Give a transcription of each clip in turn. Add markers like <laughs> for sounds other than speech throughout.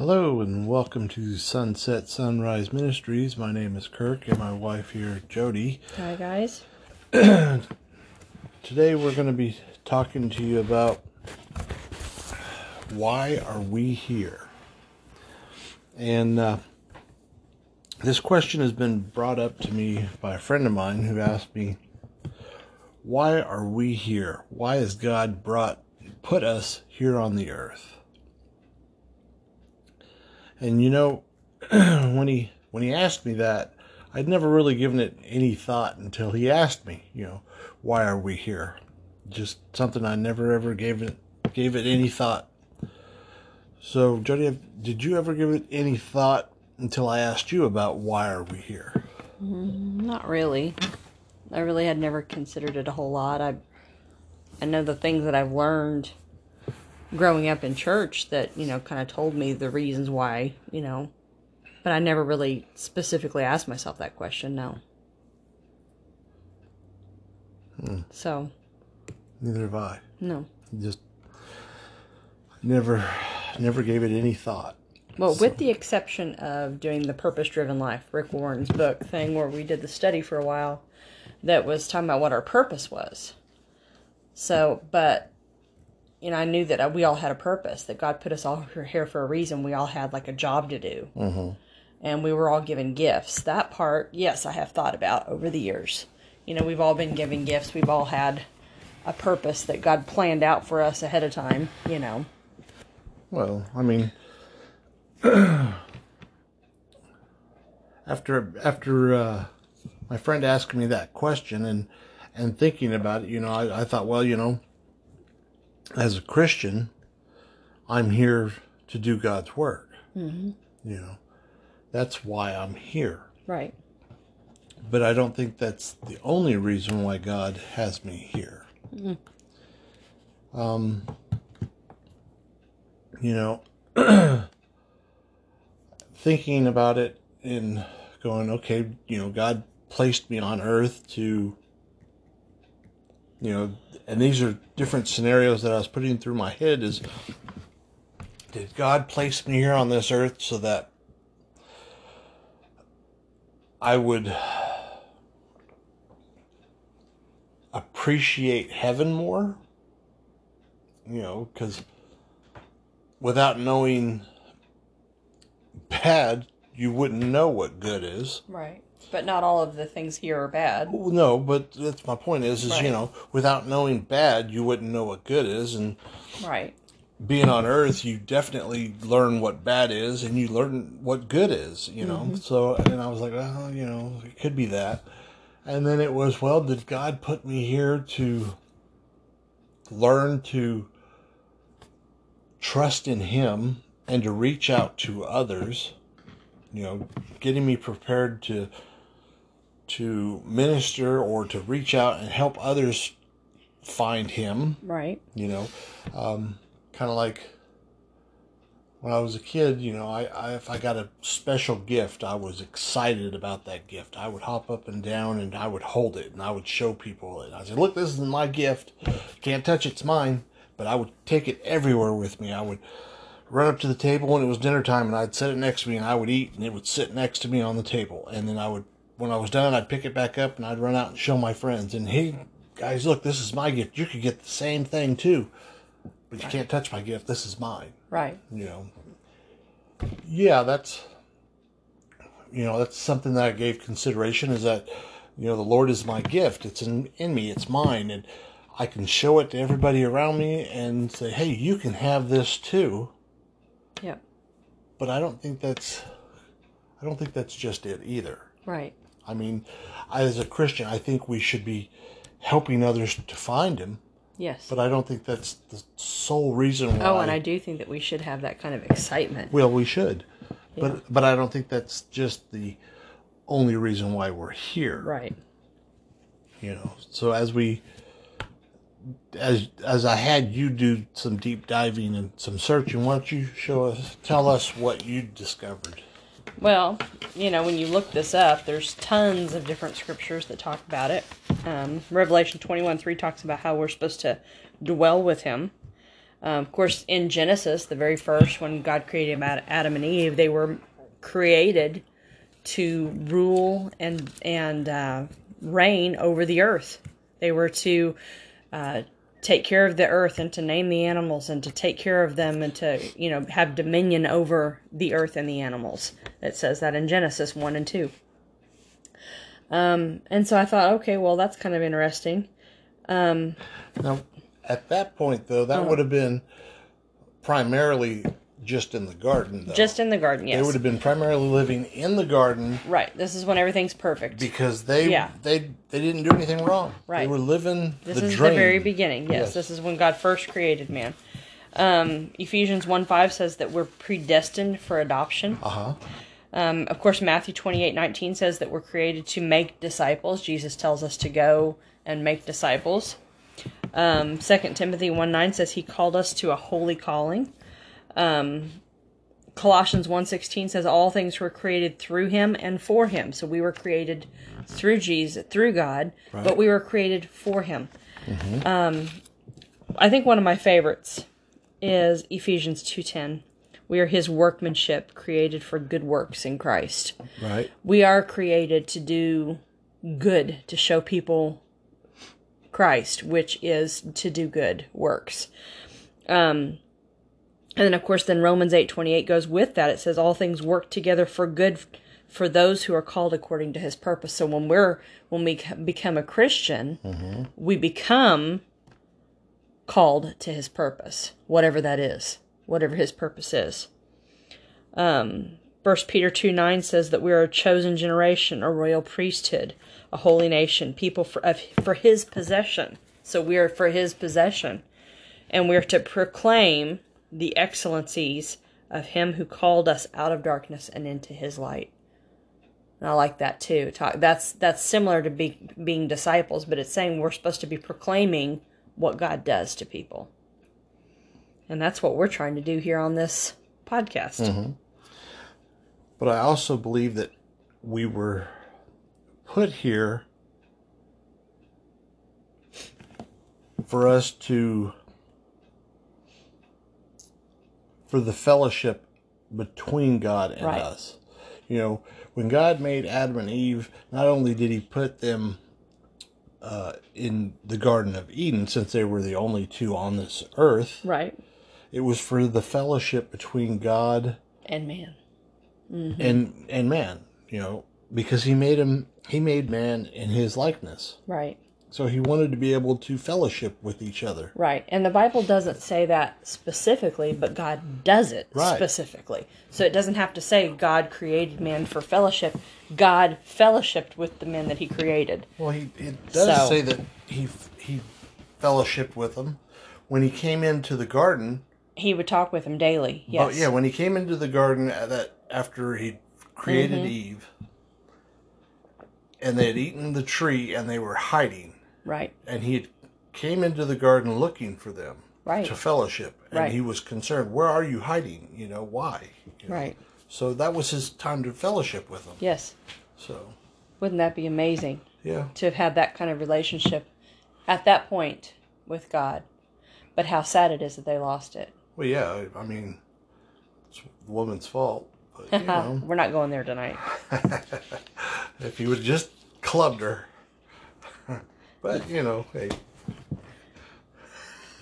Hello and welcome to Sunset Sunrise Ministries. My name is Kirk and my wife here, Jody. Hi, guys. <clears throat> Today we're going to be talking to you about why are we here? And uh, this question has been brought up to me by a friend of mine who asked me, why are we here? Why has God brought put us here on the earth? And you know, <clears throat> when he when he asked me that, I'd never really given it any thought until he asked me, you know, why are we here? Just something I never ever gave it gave it any thought. So, Jody, did you ever give it any thought until I asked you about why are we here? Mm, not really. I really had never considered it a whole lot. I I know the things that I've learned growing up in church that, you know, kind of told me the reasons why, you know, but I never really specifically asked myself that question, no. Hmm. So, Neither have I. no. Just never never gave it any thought. Well, with the exception of doing the purpose driven life, Rick Warren's book thing, where we did the study for a while, that was talking about what our purpose was. So, but, you know, I knew that we all had a purpose, that God put us all <laughs> here for a reason. We all had like a job to do. Mm-hmm. And we were all given gifts. That part, yes, I have thought about over the years. You know, we've all been given gifts. We've all had a purpose that God planned out for us ahead of time, you know. Well, I mean, <clears throat> after after uh, my friend asked me that question and and thinking about it, you know, I, I thought, well, you know, as a Christian, I'm here to do God's work. Mm-hmm. You know, that's why I'm here. Right. But I don't think that's the only reason why God has me here. Mm-hmm. Um, you know, <clears throat> thinking about it and going, okay, you know, God placed me on earth to, you know, and these are different scenarios that I was putting through my head is, did God place me here on this earth so that I would appreciate heaven more? You know, because without knowing bad, you wouldn't know what good is. Right. But not all of the things here are bad. Well, No, but that's my point is, is you know, without knowing bad, you wouldn't know what good is, and Right. being on Earth, you definitely learn what bad is, and you learn what good is. You know, mm-hmm. so and I was like, well, you know, it could be that, and then it was, well, did God put me here to learn to trust in Him and to reach out to others? You know, getting me prepared to to minister or to reach out and help others find Him Right. you know? Um, kind of like when i was a kid you know I, I if i got a special gift i was excited about that gift. I would hop up and down and i would hold it and i would show people it. I said look this is my gift. Can't touch it, it's mine. But i would take it everywhere with me. I would run up to the table when it was dinner time and i'd set it next to me and i would eat and it would sit next to me on the table. And then i would when i was done i'd pick it back up and i'd run out and show my friends. And hey guys look this is my gift. You could get the same thing too. But you can't touch my gift. This is mine. Right. you know. Yeah that's you know that's something that i gave consideration is that you know the lord is my gift. It's in, in me. It's mine. And i can show it to everybody around me and say hey you can have this too. Yeah. but i don't think that's i don't think that's just it either. Right. I mean as a christian i think we should be helping others to find him Yes. but i don't think that's the sole reason why oh, and I do think that we should have that kind of excitement. Well, we should, Yeah. but but I don't think that's just the only reason why we're here. Right. You know. So as we as as I had you do some deep diving and some searching, why don't you show us tell us what you discovered? Well, you know, when you look this up, there's tons of different scriptures that talk about it. Um, Revelation 21 3 talks about how we're supposed to dwell with Him. Um, of course, in Genesis, the very first, when God created Adam and Eve, they were created to rule and and uh, reign over the earth. They were to uh, take care of the earth and to name the animals and to take care of them and to you know have dominion over the earth and the animals. It says that in Genesis one and two. Um, and so I thought, okay, well that's kind of interesting. Um, Now, at that point, though, that would have been primarily just in the garden, though. just in the garden, yes. they would have been primarily living in the garden Right. This is when everything's perfect. because they Yeah. they they didn't do anything wrong. Right. They Right. were living This the is dream. the very beginning. Yes, Yes. this is when God first created man. Um, Ephesians 1 5 says that we're predestined for adoption. Uh huh. Um, of course, Matthew twenty eight nineteen says that we're created to make disciples. Jesus tells us to go and make disciples. Um, 2 Timothy 1 9 says he called us to a holy calling. Um, Colossians 1:16 says all things were created through him and for him. So we were created through Jesus, through God, but we were created for him. Um, I think one of my favorites is Ephesians 2:10. We are his workmanship created for good works in Christ. Right. We are created to do good, to show people Christ, which is to do good works. Um, and then, of course, then Romans eight twenty eight goes with that. It says all things work together for good for those who are called according to His purpose. So when we're when we become a Christian, we become called to His purpose, whatever that is, whatever His purpose is. Um, First Peter two nine says that we are a chosen generation, a royal priesthood, a holy nation, people for of, for His possession. So we are for His possession, and we are to proclaim the excellencies of Him who called us out of darkness and into His light. And I like that too. Talk, that's that's similar to be, being disciples, but it's saying we're supposed to be proclaiming what God does to people, and that's what we're trying to do here on this podcast. Mm-hmm. But I also believe that we were put here for us to for the fellowship between God and Right. us. You know, when God made Adam and Eve, not only did he put them uh, in the Garden of Eden, since they were the only two on this earth, Right, it was for the fellowship between God and man. and and man you know because he made him he made man in his likeness Right. So he wanted to be able to fellowship with each other Right. And the Bible doesn't say that specifically, but God does it Right. specifically. So it doesn't have to say God created man for fellowship. God fellowshipped with the men that he created. well he it does So- say that he he fellowshiped with them when he came into the garden He would talk with him daily. Yes. but yeah when he came into the garden uh, that after he created Mm-hmm. eve and they had eaten the tree and they were hiding Right. and he had came into the garden looking for them Right. to fellowship and Right. he was concerned where are you hiding you know why You know? Right. so that was his time to fellowship with them Yes. so Wouldn't that be amazing yeah to have had that kind of relationship at that point with God? But how sad it is that they lost it. well yeah i mean it's the woman's fault but you <laughs> know We're not going there tonight. <laughs> if he would have just clubbed her but you know hey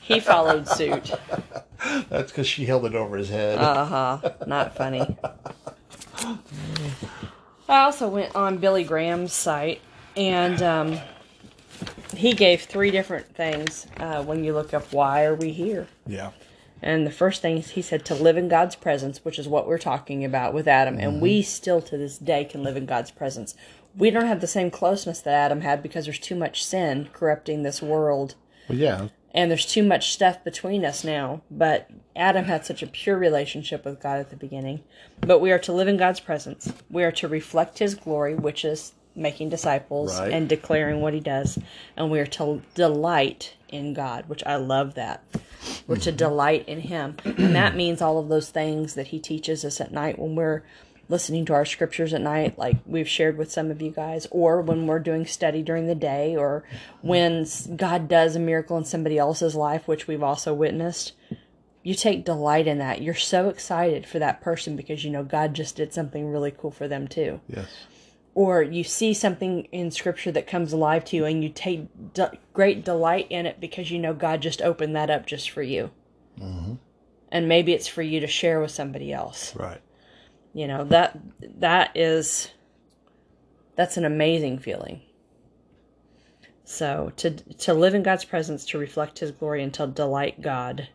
He followed suit. <laughs> that's because she held it over his head Uh huh. Not funny. <laughs> I also went on Billy Graham's site, and um, he gave three different things uh, when you look up why are we here. yeah And the first thing is he said to live in God's presence, which is what we're talking about with Adam. And we still to this day can live in God's presence. We don't have the same closeness that Adam had because there's too much sin corrupting this world well yeah and there's too much stuff between us now. But Adam had such a pure relationship with God at the beginning. But we are to live in God's presence. We are to reflect His glory, which is making disciples Right. and declaring what He does. And we are to delight in God, which I love that. We're to mm-hmm. delight in Him. And that means all of those things that He teaches us at night when we're listening to our scriptures at night, like we've shared with some of you guys, or when we're doing study during the day, or when God does a miracle in somebody else's life, which we've also witnessed. you take delight in that. You're so excited for that person because you know God just did something really cool for them too. Yes. Or you see something in scripture that comes alive to you and you take de- great delight in it because you know God just opened that up just for you. Mm-hmm. And maybe it's for you to share with somebody else. Right. You know, that that is that's an amazing feeling. So to to live in God's presence, to reflect His glory, and to delight God.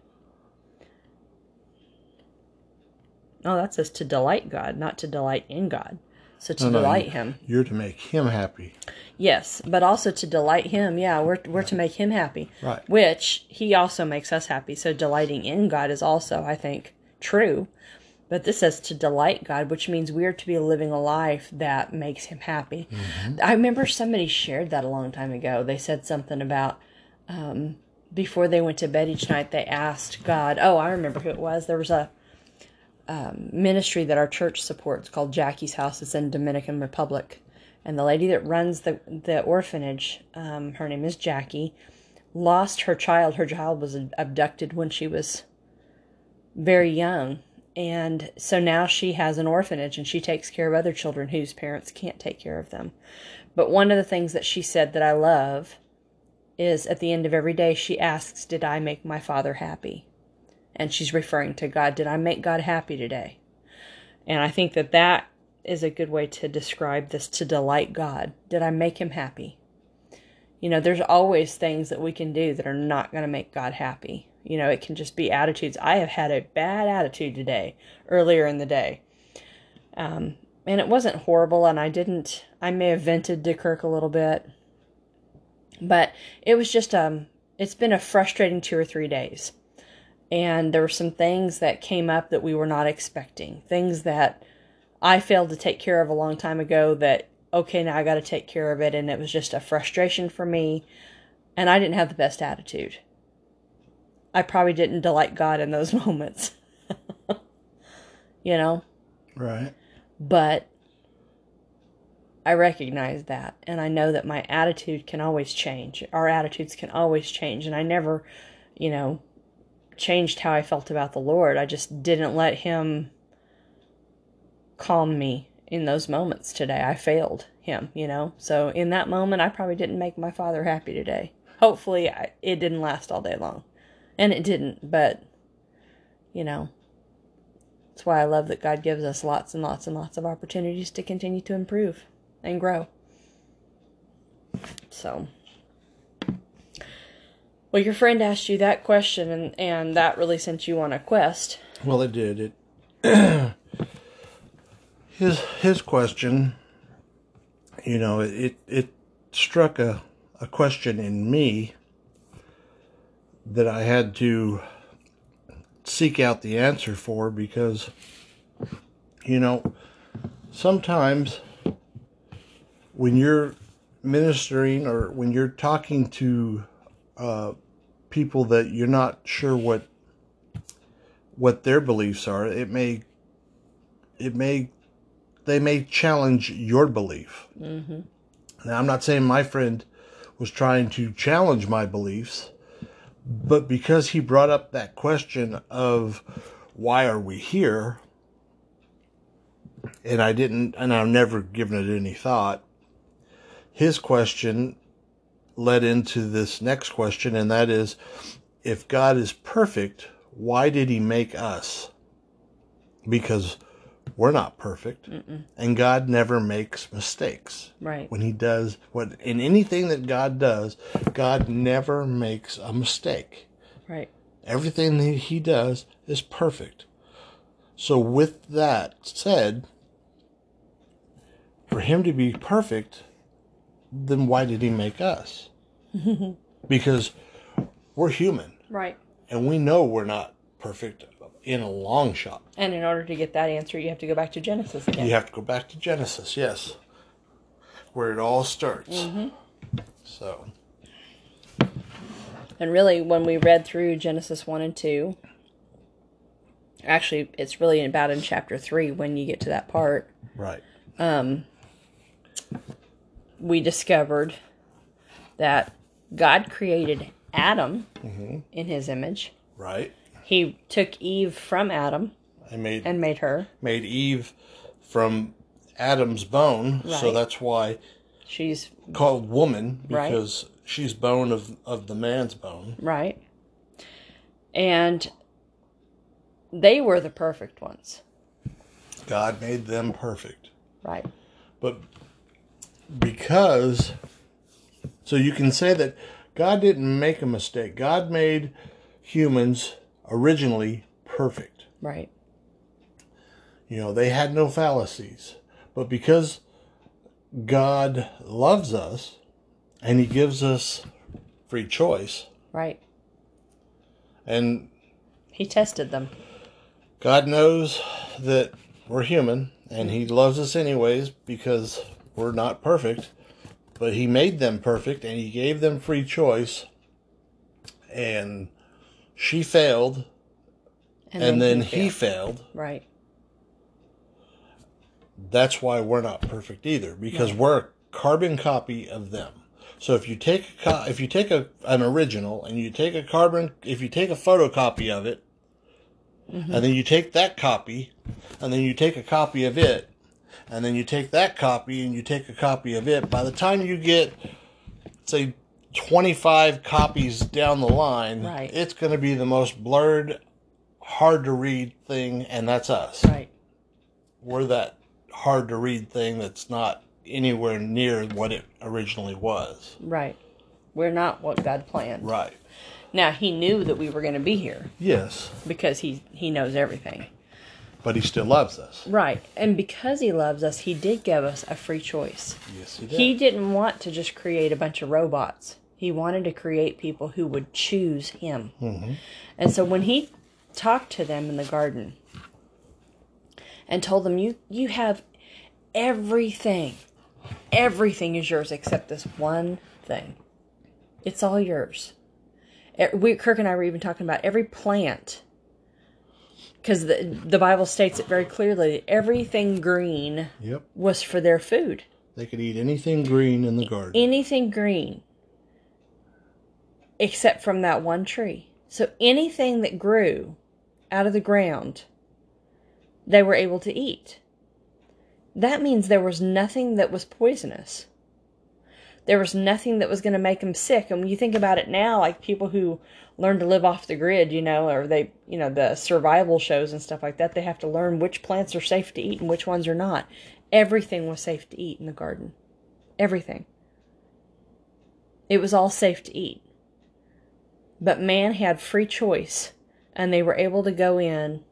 Oh, that says to delight God, not to delight in God. So to No, no, delight Him, You're to make him happy. yes, but also to delight Him. Yeah, we're we're to make Him happy, Right. which He also makes us happy. So delighting in God is also, I think, true. But this says to delight God, which means we are to be living a life that makes Him happy. I remember somebody shared that a long time ago. They said something about um, before they went to bed each night, they asked God, oh, I remember who it was. There was a um, ministry that our church supports called Jackie's House. It's in Dominican Republic. And the lady that runs the, the orphanage, um, her name is Jackie, lost her child. Her child was abducted when she was very young. And so now she has an orphanage and she takes care of other children whose parents can't take care of them. But one of the things that she said that I love is at the end of every day, she asks, Did I make my father happy? And she's referring to God. Did I make God happy today? And I think that that is a good way to describe this to delight God. Did I make him happy? You know, there's always things that we can do that are not going to make God happy. You know, it can just be attitudes. I have had a bad attitude today, earlier in the day. Um, and it wasn't horrible, and I didn't, I may have vented to Kirk a little bit. But it was just, um, it's been a frustrating two or three days. And there were some things that came up that we were not expecting. Things that I failed to take care of a long time ago that, okay, now I got to take care of it. And it was just a frustration for me. And I didn't have the best attitude. I probably didn't delight God in those <laughs> moments. you know? Right. But I recognize that. And I know that my attitude can always change. Our attitudes can always change. And I never, you know, changed how I felt about the Lord. I just didn't let Him calm me in those moments today. I failed Him, you know? So in that moment, I probably didn't make my Father happy today. Hopefully, I, it didn't last all day long. And it didn't, but, you know, that's why I love that God gives us lots and lots and lots of opportunities to continue to improve and grow. So, well, your friend asked you that question, and, and that really sent you on a quest. Well, it did. It <clears throat> his his question, you know, it it struck a a question in me that I had to seek out the answer for because you know sometimes when you're ministering or when you're talking to uh, people that you're not sure what what their beliefs are it may it may they may challenge your belief Mm-hmm. now i'm not saying my friend was trying to challenge my beliefs but because he brought up that question of why are we here and i didn't and i've never given it any thought his question led into this next question and that is if god is perfect why did he make us? Because we're not perfect Mm-mm. and god never makes mistakes Right. when he does what in anything that God does, God never makes a mistake. Right. Everything that he does is perfect. So with that said, for him to be perfect, then why did he make us? <laughs> because we're human Right. and we know we're not perfect in a long shot. And in order to get that answer, you have to go back to Genesis again. You have to go back to Genesis, yes, where it all starts. So, And really, when we read through Genesis 1 and 2, actually, it's really about in chapter 3 when you get to that part, right. um, we discovered that God created Adam hmm in his image. Right. He took Eve from Adam and made and made her. made Eve from Adam's bone, so Right. that's why She's called woman Right. because she's bone of of the man's bone. right. And they were the perfect ones. God made them perfect. Right. But because so you can say that God didn't make a mistake. God made humans originally perfect. Right. You know, they had no fallacies. But because God loves us and he gives us free choice Right. and He tested them. God knows that we're human and He loves us anyways because we're not perfect, but He made them perfect and He gave them free choice. And she failed, and, then, he, failed. failed. Right. That's why we're not perfect either because we're a carbon copy of them. So if you take a co- if you take a an original and you take a carbon if you take a photocopy of it mm-hmm. and then you take that copy and then you take a copy of it and then you take that copy and you take a copy of it by the time you get say 25 copies down the line Right. it's going to be the most blurred hard to read thing and that's us Right. we're that hard to read thing that's not anywhere near what it originally was. Right. We're not what God planned. Right. Now he knew that we were going to be here Yes, because he he knows everything. But he still loves us. Right. And because he loves us, he did give us a free choice. Yes, he did. He didn't want to just create a bunch of robots. He wanted to create people who would choose him. And so when he talked to them in the garden and told them, "You you have everything. Everything is yours except this one thing. It's all yours." Eh, We Kirk and I were even talking about every plant because the the Bible states it very clearly. Everything green Yep. was for their food They could eat anything green in the garden. anything green except from that one tree. So anything that grew out of the ground, they were able to eat. That means there was nothing that was poisonous. There was nothing that was going to make them sick. And when you think about it now, like people who learn to live off the grid, you know, or they, you know, the survival shows and stuff like that, they have to learn which plants are safe to eat and which ones are not. Everything was safe to eat in the garden. Everything. It was all safe to eat. But man had free choice, and they were able to go in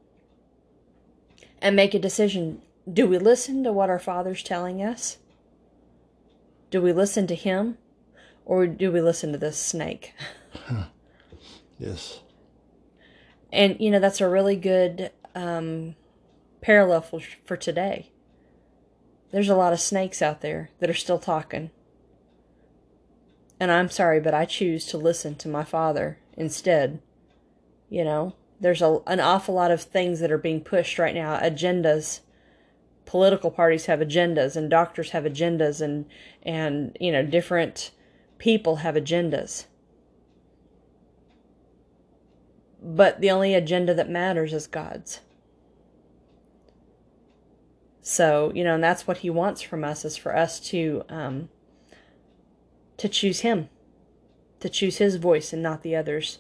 and make a decision. Do we listen to what our Father's telling us? Do we listen to Him? Or do we listen to this snake? <laughs> yes. And, you know, that's a really good um, parallel for, for today. There's a lot of snakes out there that are still talking. And I'm sorry, but I choose to listen to my father instead. You know, there's a, an awful lot of things that are being pushed right now, agendas. Political parties have agendas, and doctors have agendas, and, and you know, different people have agendas. But the only agenda that matters is God's. So, you know, and that's what he wants from us is for us to um to choose him. To choose his voice and not the others.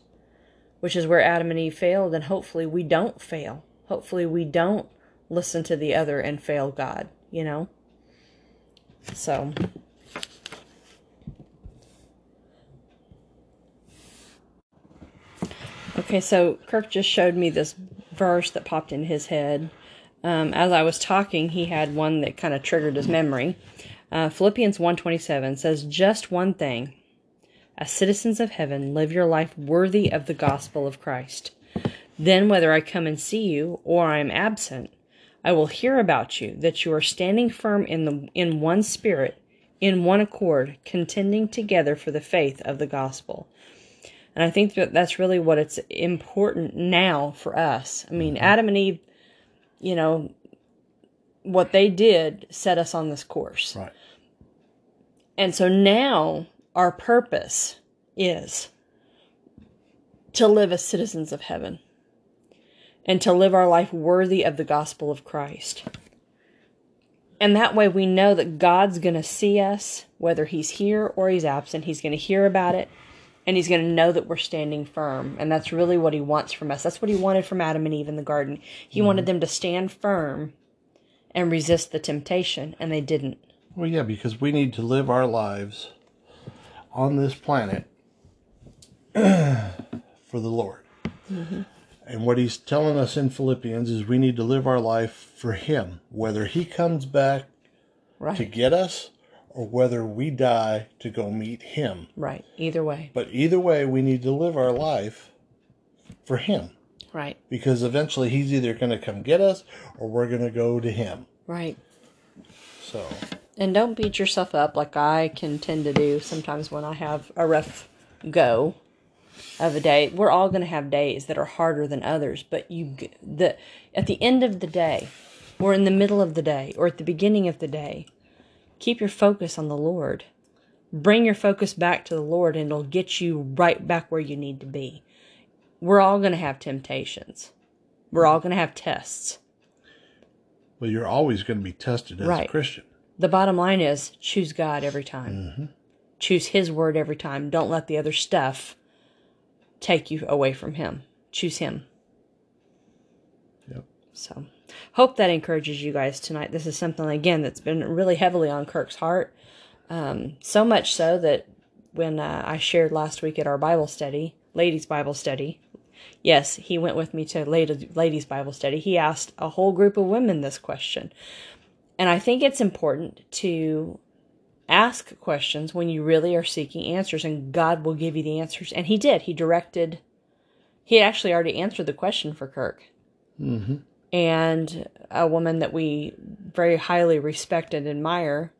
Which is where Adam and Eve failed and hopefully we don't fail. Hopefully we don't listen to the other and fail God, you know? So, Okay, so Kirk just showed me this verse that popped in his head. Um, as I was talking, he had one that kind of triggered his memory. Uh, Philippians 1.27 says, Just one thing. As citizens of heaven, live your life worthy of the gospel of Christ. Then, whether I come and see you or I am absent, I will hear about you, that you are standing firm in the in one spirit, in one accord, contending together for the faith of the gospel. And I think that that's really what it's important now for us. I mean, mm-hmm. Adam and Eve, you know, what they did set us on this course. Right. And so now our purpose is to live as citizens of heaven, and to live our life worthy of the gospel of Christ. And that way we know that God's going to see us, whether He's here or He's absent. He's going to hear about it and He's going to know that we're standing firm. And that's really what He wants from us. That's what He wanted from Adam and Eve in the garden. He mm-hmm. wanted them to stand firm and resist the temptation, and they didn't. Well, yeah, because we need to live our lives on this planet <clears throat> for the Lord. Mm-hmm. And what he's telling us in Philippians is we need to live our life for him, whether he comes back right. to get us or whether we die to go meet him. Right. Either way. But either way, we need to live our life for him. Right. Because eventually he's either going to come get us or we're going to go to him. Right. So. And don't beat yourself up like I can tend to do sometimes when I have a rough go of a day. We're all going to have days that are harder than others, but you the at the end of the day, or in the middle of the day, or at the beginning of the day, keep your focus on the Lord. Bring your focus back to the Lord and it'll get you right back where you need to be. We're all going to have temptations. We're all going to have tests. Well, you're always going to be tested as right. a Christian. The bottom line is choose God every time. Mm-hmm. Choose His word every time. Don't let the other stuff take you away from him. Choose him. Yep. So, hope that encourages you guys tonight. This is something again that's been really heavily on Kirk's heart. Um, so much so that when uh, I shared last week at our Bible study, ladies' Bible study, yes, he went with me to ladies' Bible study. He asked a whole group of women this question. And I think it's important to ask questions when you really are seeking answers, and God will give you the answers. And He did. He directed, He actually already answered the question for Kirk. Mm-hmm. And a woman that we very highly respect and admire,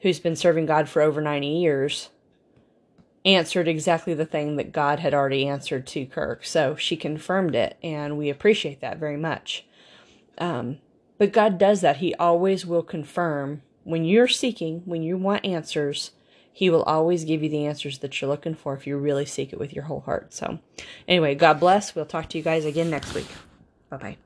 who's been serving God for over 90 years, answered exactly the thing that God had already answered to Kirk. So she confirmed it, and we appreciate that very much. Um, but God does that. He always will confirm when you're seeking, when you want answers, he will always give you the answers that you're looking for if you really seek it with your whole heart. So, anyway, God bless. We'll talk to you guys again next week. Bye bye.